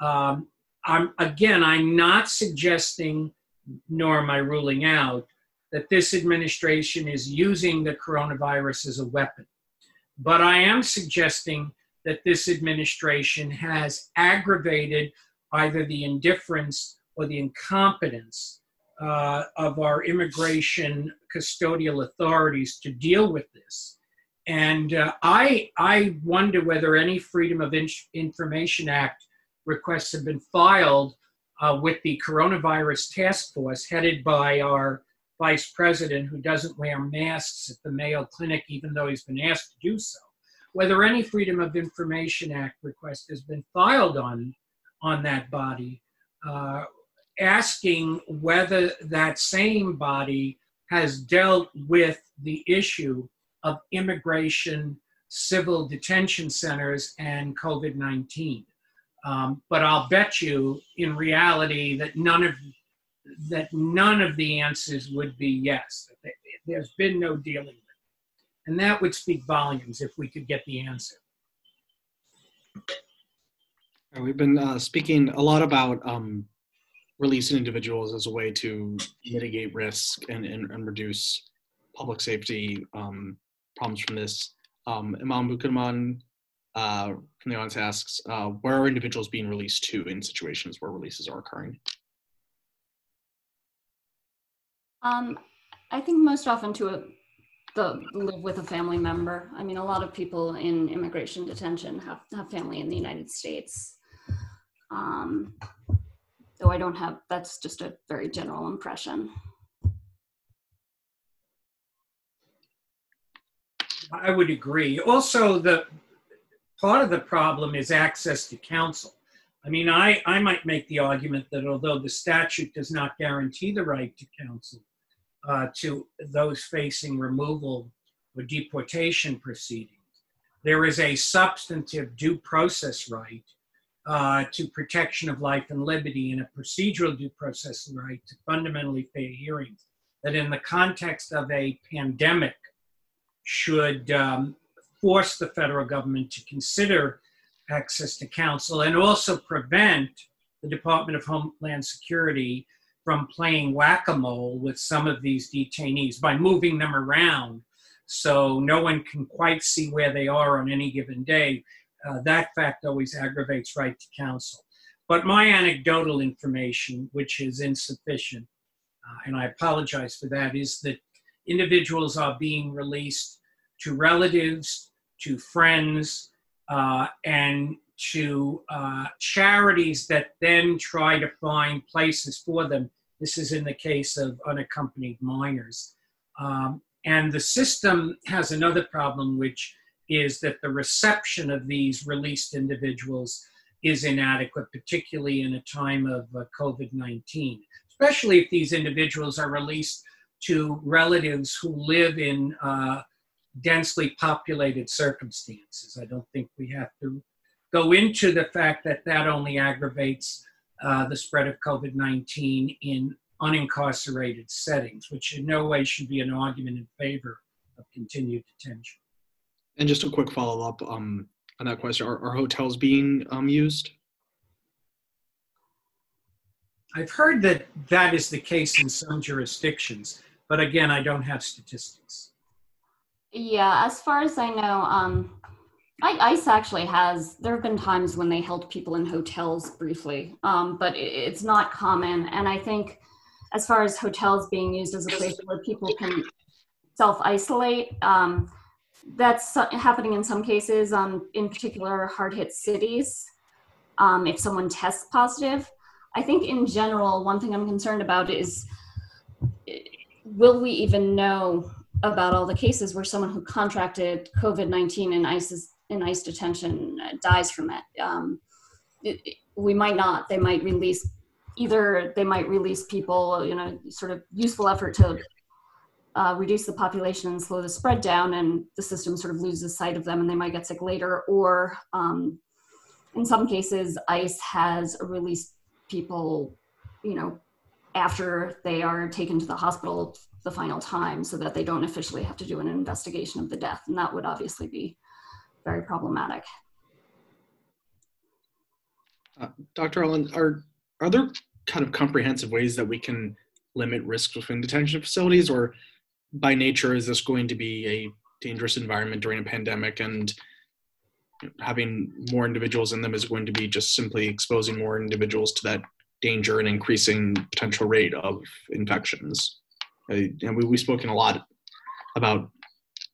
Um, I'm, again, I'm not suggesting, nor am I ruling out, that this administration is using the coronavirus as a weapon. But I am suggesting that this administration has aggravated either the indifference or the incompetence uh, of our immigration custodial authorities to deal with this. And uh, I, I wonder whether any Freedom of Information Act requests have been filed uh, with the coronavirus task force headed by our vice president who doesn't wear masks at the Mayo Clinic, even though he's been asked to do so. Whether any Freedom of Information Act request has been filed on, on that body, uh, asking whether that same body has dealt with the issue of immigration, civil detention centers, and COVID 19. Um, but I'll bet you, in reality, that none of that none of the answers would be yes. There's been no dealing with it, and that would speak volumes if we could get the answer. We've been uh, speaking a lot about um, releasing individuals as a way to mitigate risk and, and, and reduce public safety um, problems from this. Um, Imam Bukaman uh, from the audience asks, uh, where are individuals being released to in situations where releases are occurring? Um, I think most often to a, the live with a family member. I mean, a lot of people in immigration detention have, have family in the United States. Um, though I don't have, that's just a very general impression. I would agree. Also, the part of the problem is access to counsel. I mean, I, I might make the argument that although the statute does not guarantee the right to counsel uh, to those facing removal or deportation proceedings, there is a substantive due process right uh, to protection of life and liberty and a procedural due process right to fundamentally fair hearings that in the context of a pandemic should um, force the federal government to consider access to counsel and also prevent the Department of Homeland Security from playing whack a mole with some of these detainees by moving them around so no one can quite see where they are on any given day. Uh, that fact always aggravates right to counsel. But my anecdotal information, which is insufficient, uh, and I apologize for that, is that individuals are being released to relatives to friends, uh, and to uh, charities that then try to find places for them. This is in the case of unaccompanied minors. Um, and the system has another problem, which is that the reception of these released individuals is inadequate, particularly in a time of uh, COVID 19, especially if these individuals are released to relatives who live in uh, densely populated circumstances. I don't think we have to go into the fact that that only aggravates uh, the spread of COVID 19 in unincarcerated settings, which in no way should be an argument in favor of continued detention. And just a quick follow up um, on that question are, are hotels being um, used? I've heard that that is the case in some jurisdictions, but again, I don't have statistics. Yeah, as far as I know, um, ICE actually has. There have been times when they held people in hotels briefly, um, but it's not common. And I think, as far as hotels being used as a place where people can self isolate, um, that's happening in some cases. Um, in particular, hard hit cities. Um, if someone tests positive, I think in general, one thing I'm concerned about is, will we even know about all the cases where someone who contracted COVID 19 in ICE in ICE detention dies from it. Um, it, it, we might not. They might release either. They might release people. You know, sort of useful effort to uh, reduce the population and slow the spread down, and the system sort of loses sight of them, and they might get sick later. Or um, in some cases, ICE has released people, you know, after they are taken to the hospital the final time, so that they don't officially have to do an investigation of the death, and that would obviously be very problematic. Uh, Dr. Allen, are are there kind of comprehensive ways that we can limit risks within detention facilities, or by nature is this going to be a dangerous environment during a pandemic and having more individuals in them is going to be just simply exposing more individuals to that danger and increasing potential rate of infections. Uh, and we, we've spoken a lot about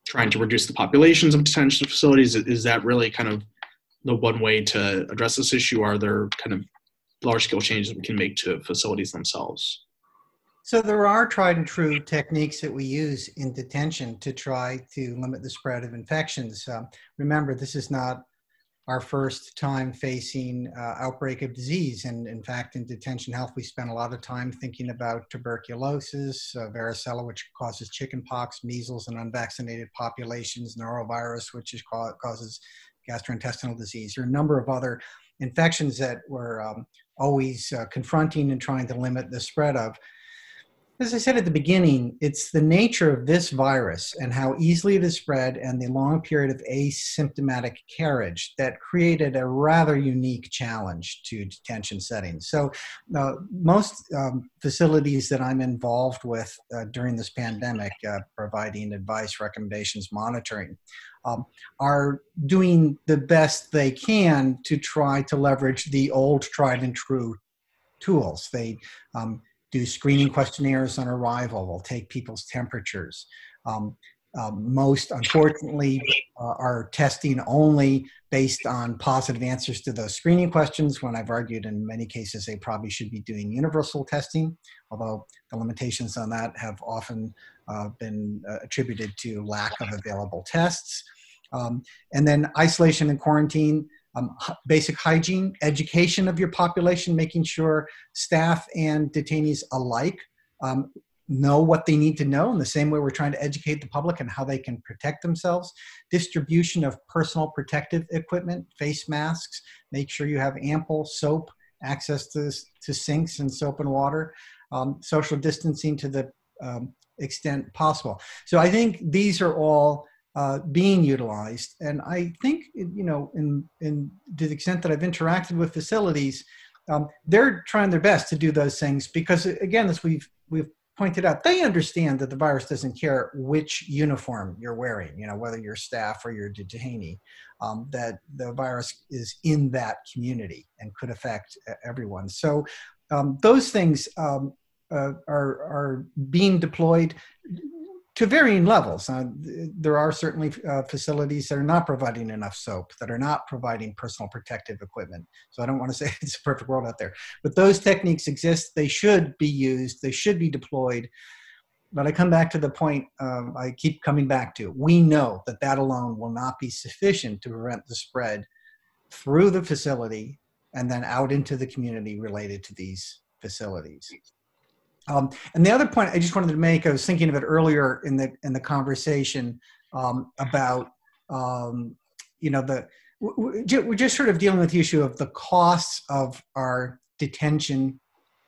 trying to reduce the populations of detention facilities. Is that really kind of the one way to address this issue? Are there kind of large scale changes we can make to facilities themselves? So there are tried and true techniques that we use in detention to try to limit the spread of infections. Um, remember, this is not our first time facing uh, outbreak of disease. And in fact, in detention health, we spent a lot of time thinking about tuberculosis, uh, varicella, which causes chickenpox, measles in unvaccinated populations, norovirus, which is causes gastrointestinal disease. There are a number of other infections that we're um, always uh, confronting and trying to limit the spread of. As I said at the beginning, it's the nature of this virus and how easily it is spread and the long period of asymptomatic carriage that created a rather unique challenge to detention settings. So, uh, most um, facilities that I'm involved with uh, during this pandemic, uh, providing advice, recommendations, monitoring, um, are doing the best they can to try to leverage the old tried and true tools. They um, do screening questionnaires on arrival. We'll take people's temperatures. Um, um, most, unfortunately, uh, are testing only based on positive answers to those screening questions. When I've argued in many cases they probably should be doing universal testing, although the limitations on that have often uh, been uh, attributed to lack of available tests. Um, and then isolation and quarantine um, basic hygiene, education of your population, making sure staff and detainees alike um, know what they need to know in the same way we're trying to educate the public and how they can protect themselves. Distribution of personal protective equipment, face masks, make sure you have ample soap, access to, to sinks and soap and water, um, social distancing to the um, extent possible. So I think these are all uh, being utilized. And I think, you know, in, in to the extent that I've interacted with facilities, um, they're trying their best to do those things because, again, as we've we've pointed out, they understand that the virus doesn't care which uniform you're wearing, you know, whether you're staff or you're detainee, um, that the virus is in that community and could affect everyone. So um, those things um, uh, are, are being deployed to varying levels. Uh, there are certainly uh, facilities that are not providing enough soap, that are not providing personal protective equipment. So I don't want to (laughs) say it's a perfect world out there, but those techniques exist. They should be used. They should be deployed. But I come back to the point um, I keep coming back to. We know that that alone will not be sufficient to prevent the spread through the facility and then out into the community related to these facilities. Um, and the other point I just wanted to make, I was thinking of it earlier in the in the conversation um, about um, you know the we're just sort of dealing with the issue of the costs of our detention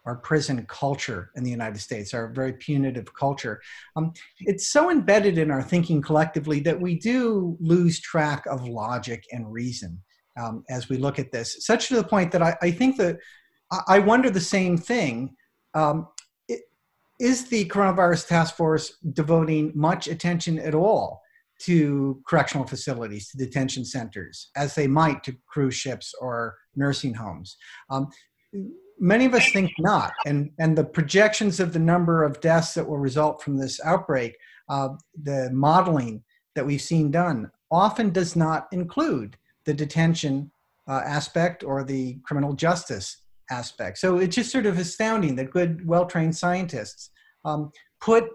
our prison culture in the United States, our very punitive culture. Um, it's so embedded in our thinking collectively that we do lose track of logic and reason um, as we look at this, such to the point that I, I think that I wonder the same thing. Um, is the coronavirus task force devoting much attention at all to correctional facilities, to detention centers, as they might to cruise ships or nursing homes? Um, many of us think not. And, and the projections of the number of deaths that will result from this outbreak, uh, the modeling that we've seen done, often does not include the detention uh, aspect or the criminal justice aspect. So it's just sort of astounding that good, well trained scientists um, put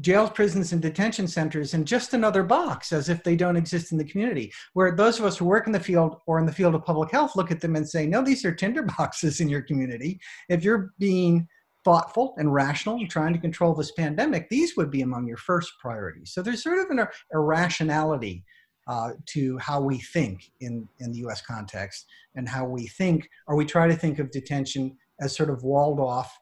jails, prisons, and detention centers in just another box as if they don't exist in the community. Where those of us who work in the field or in the field of public health look at them and say, no, these are tinder boxes in your community. If you're being thoughtful and rational and trying to control this pandemic, these would be among your first priorities. So there's sort of an irrationality uh, to how we think in, in the US context and how we think, or we try to think of detention as sort of walled off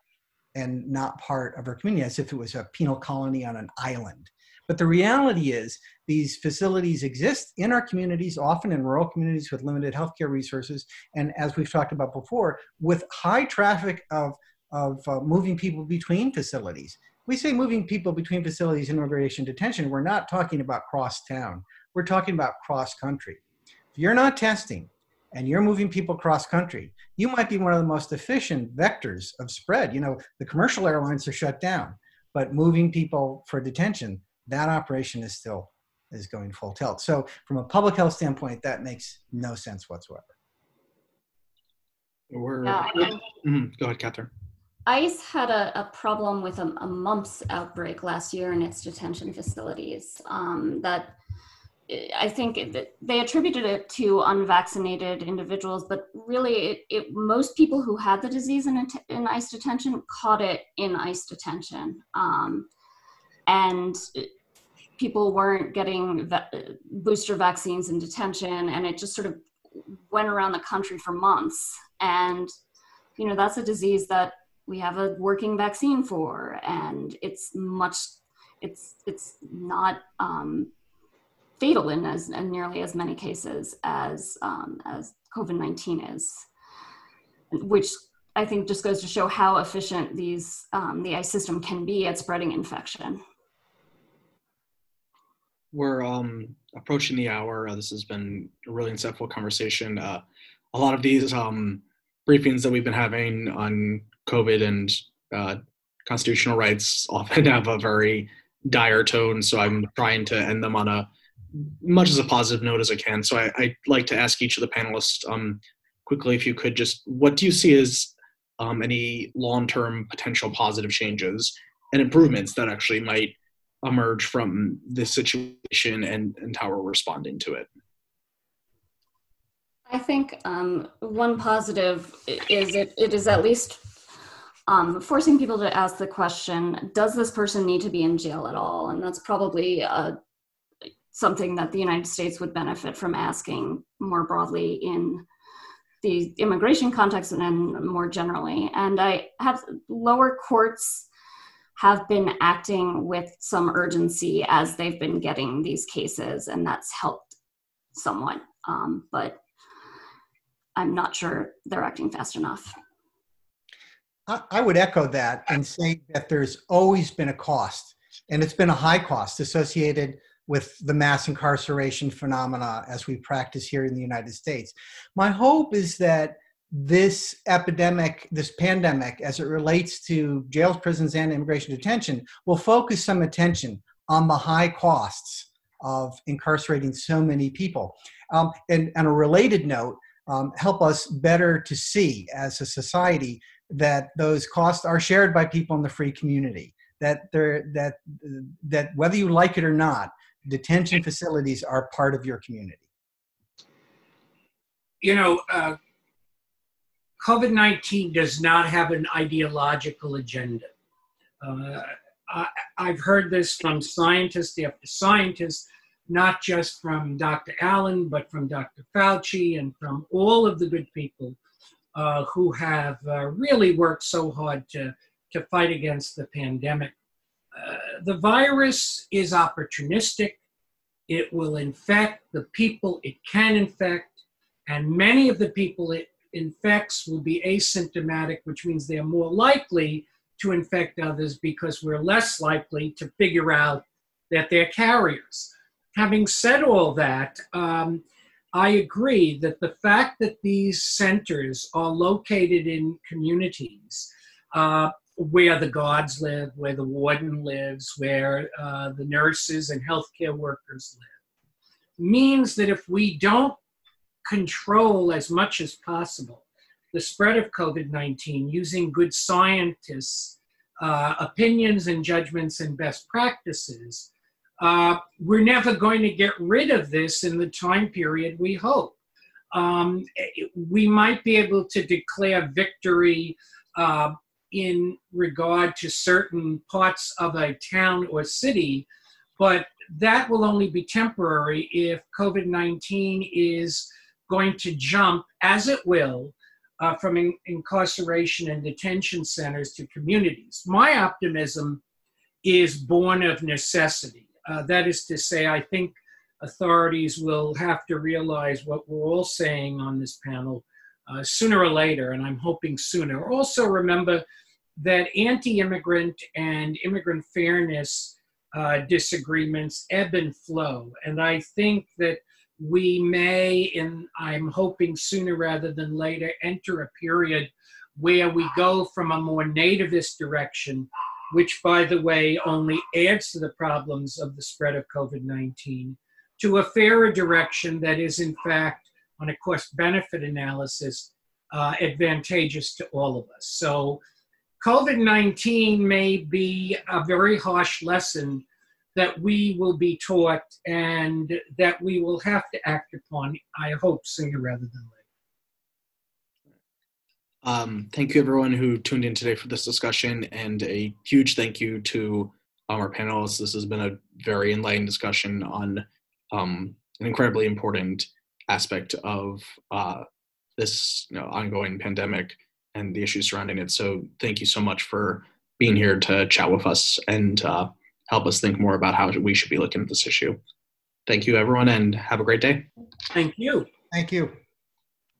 and not part of our community as if it was a penal colony on an island. But the reality is, these facilities exist in our communities, often in rural communities with limited healthcare resources, and as we've talked about before, with high traffic of, of uh, moving people between facilities. We say moving people between facilities in immigration detention, we're not talking about cross town, we're talking about cross country. If you're not testing, and you're moving people cross country, you might be one of the most efficient vectors of spread. You know, the commercial airlines are shut down, but moving people for detention, that operation is still is going full tilt. So from a public health standpoint, that makes no sense whatsoever. We're, mm-hmm. Go ahead, Katherine. ICE had a, a problem with a, a, mumps outbreak last year in its detention facilities um, that I think they attributed it to unvaccinated individuals, but really, it, it, most people who had the disease in, in ICE detention caught it in ICE detention. Um, and people weren't getting booster vaccines in detention, and it just sort of went around the country for months. And, you know, that's a disease that we have a working vaccine for, and it's much, it's, it's not, um, fatal in as in nearly as many cases as um, as COVID nineteen is, which I think just goes to show how efficient these um, the ICE system can be at spreading infection. We're um, approaching the hour. Uh, this has been a really insightful conversation. Uh, a lot of these um, briefings that we've been having on COVID and uh, constitutional rights (laughs) often have a very dire tone. So I'm trying to end them on a much as a positive note as I can. So I, would like to ask each of the panelists um, quickly, if you could just, what do you see as um, any long-term potential positive changes and improvements that actually might emerge from this situation and, and how we're responding to it? I think um, one positive is it, it is at least um, forcing people to ask the question, does this person need to be in jail at all? And that's probably a something that the United States would benefit from asking more broadly in the immigration context and then more generally. And I have lower courts have been acting with some urgency as they've been getting these cases, and that's helped somewhat. Um, but I'm not sure they're acting fast enough. I would echo that and say that there's always been a cost, and it's been a high cost associated with the mass incarceration phenomena as we practice here in the United States. My hope is that this epidemic, this pandemic, as it relates to jails, prisons, and immigration detention, will focus some attention on the high costs of incarcerating so many people. Um, and on a related note, um, help us better to see as a society that those costs are shared by people in the free community. That there, that that whether you like it or not, detention facilities are part of your community? You know, uh, COVID 19 does not have an ideological agenda. Uh, I, have heard this from scientists after scientists, not just from Dr. Allen, but from Dr. Fauci and from all of the good people uh, who have uh, really worked so hard to, to fight against the pandemic. Uh, the virus is opportunistic. It will infect the people it can infect, and many of the people it infects will be asymptomatic, which means they're more likely to infect others because we're less likely to figure out that they're carriers. Having said all that, um, I agree that the fact that these centers are located in communities uh, where the guards live, where the warden lives, where uh, the nurses and healthcare workers live, means that if we don't control as much as possible the spread of COVID 19 using good scientists uh, opinions and judgments and best practices, uh, we're never going to get rid of this in the time period we hope. Um, we might be able to declare victory uh, in regard to certain parts of a town or city, but that will only be temporary if COVID 19 is going to jump, as it will, uh, from in- incarceration and detention centers to communities. My optimism is born of necessity. Uh, that is to say, I think authorities will have to realize what we're all saying on this panel uh, sooner or later, and I'm hoping sooner. Also, remember that anti immigrant and immigrant fairness uh, disagreements ebb and flow. And I think that we may, and I'm hoping sooner rather than later, enter a period where we go from a more nativist direction, which, by the way, only adds to the problems of the spread of COVID 19, to a fairer direction that is, in fact, on a cost benefit analysis, uh, advantageous to all of us. So, COVID 19 may be a very harsh lesson that we will be taught and that we will have to act upon, I hope, sooner rather than later. Um, thank you, everyone who tuned in today for this discussion, and a huge thank you to um, our panelists. This has been a very enlightening discussion on um, an incredibly important aspect of uh, this you know, ongoing pandemic and the issues surrounding it. So, thank you so much for being here to chat with us and uh, help us think more about how we should be looking at this issue. Thank you, everyone, and have a great day. Thank you. Thank you.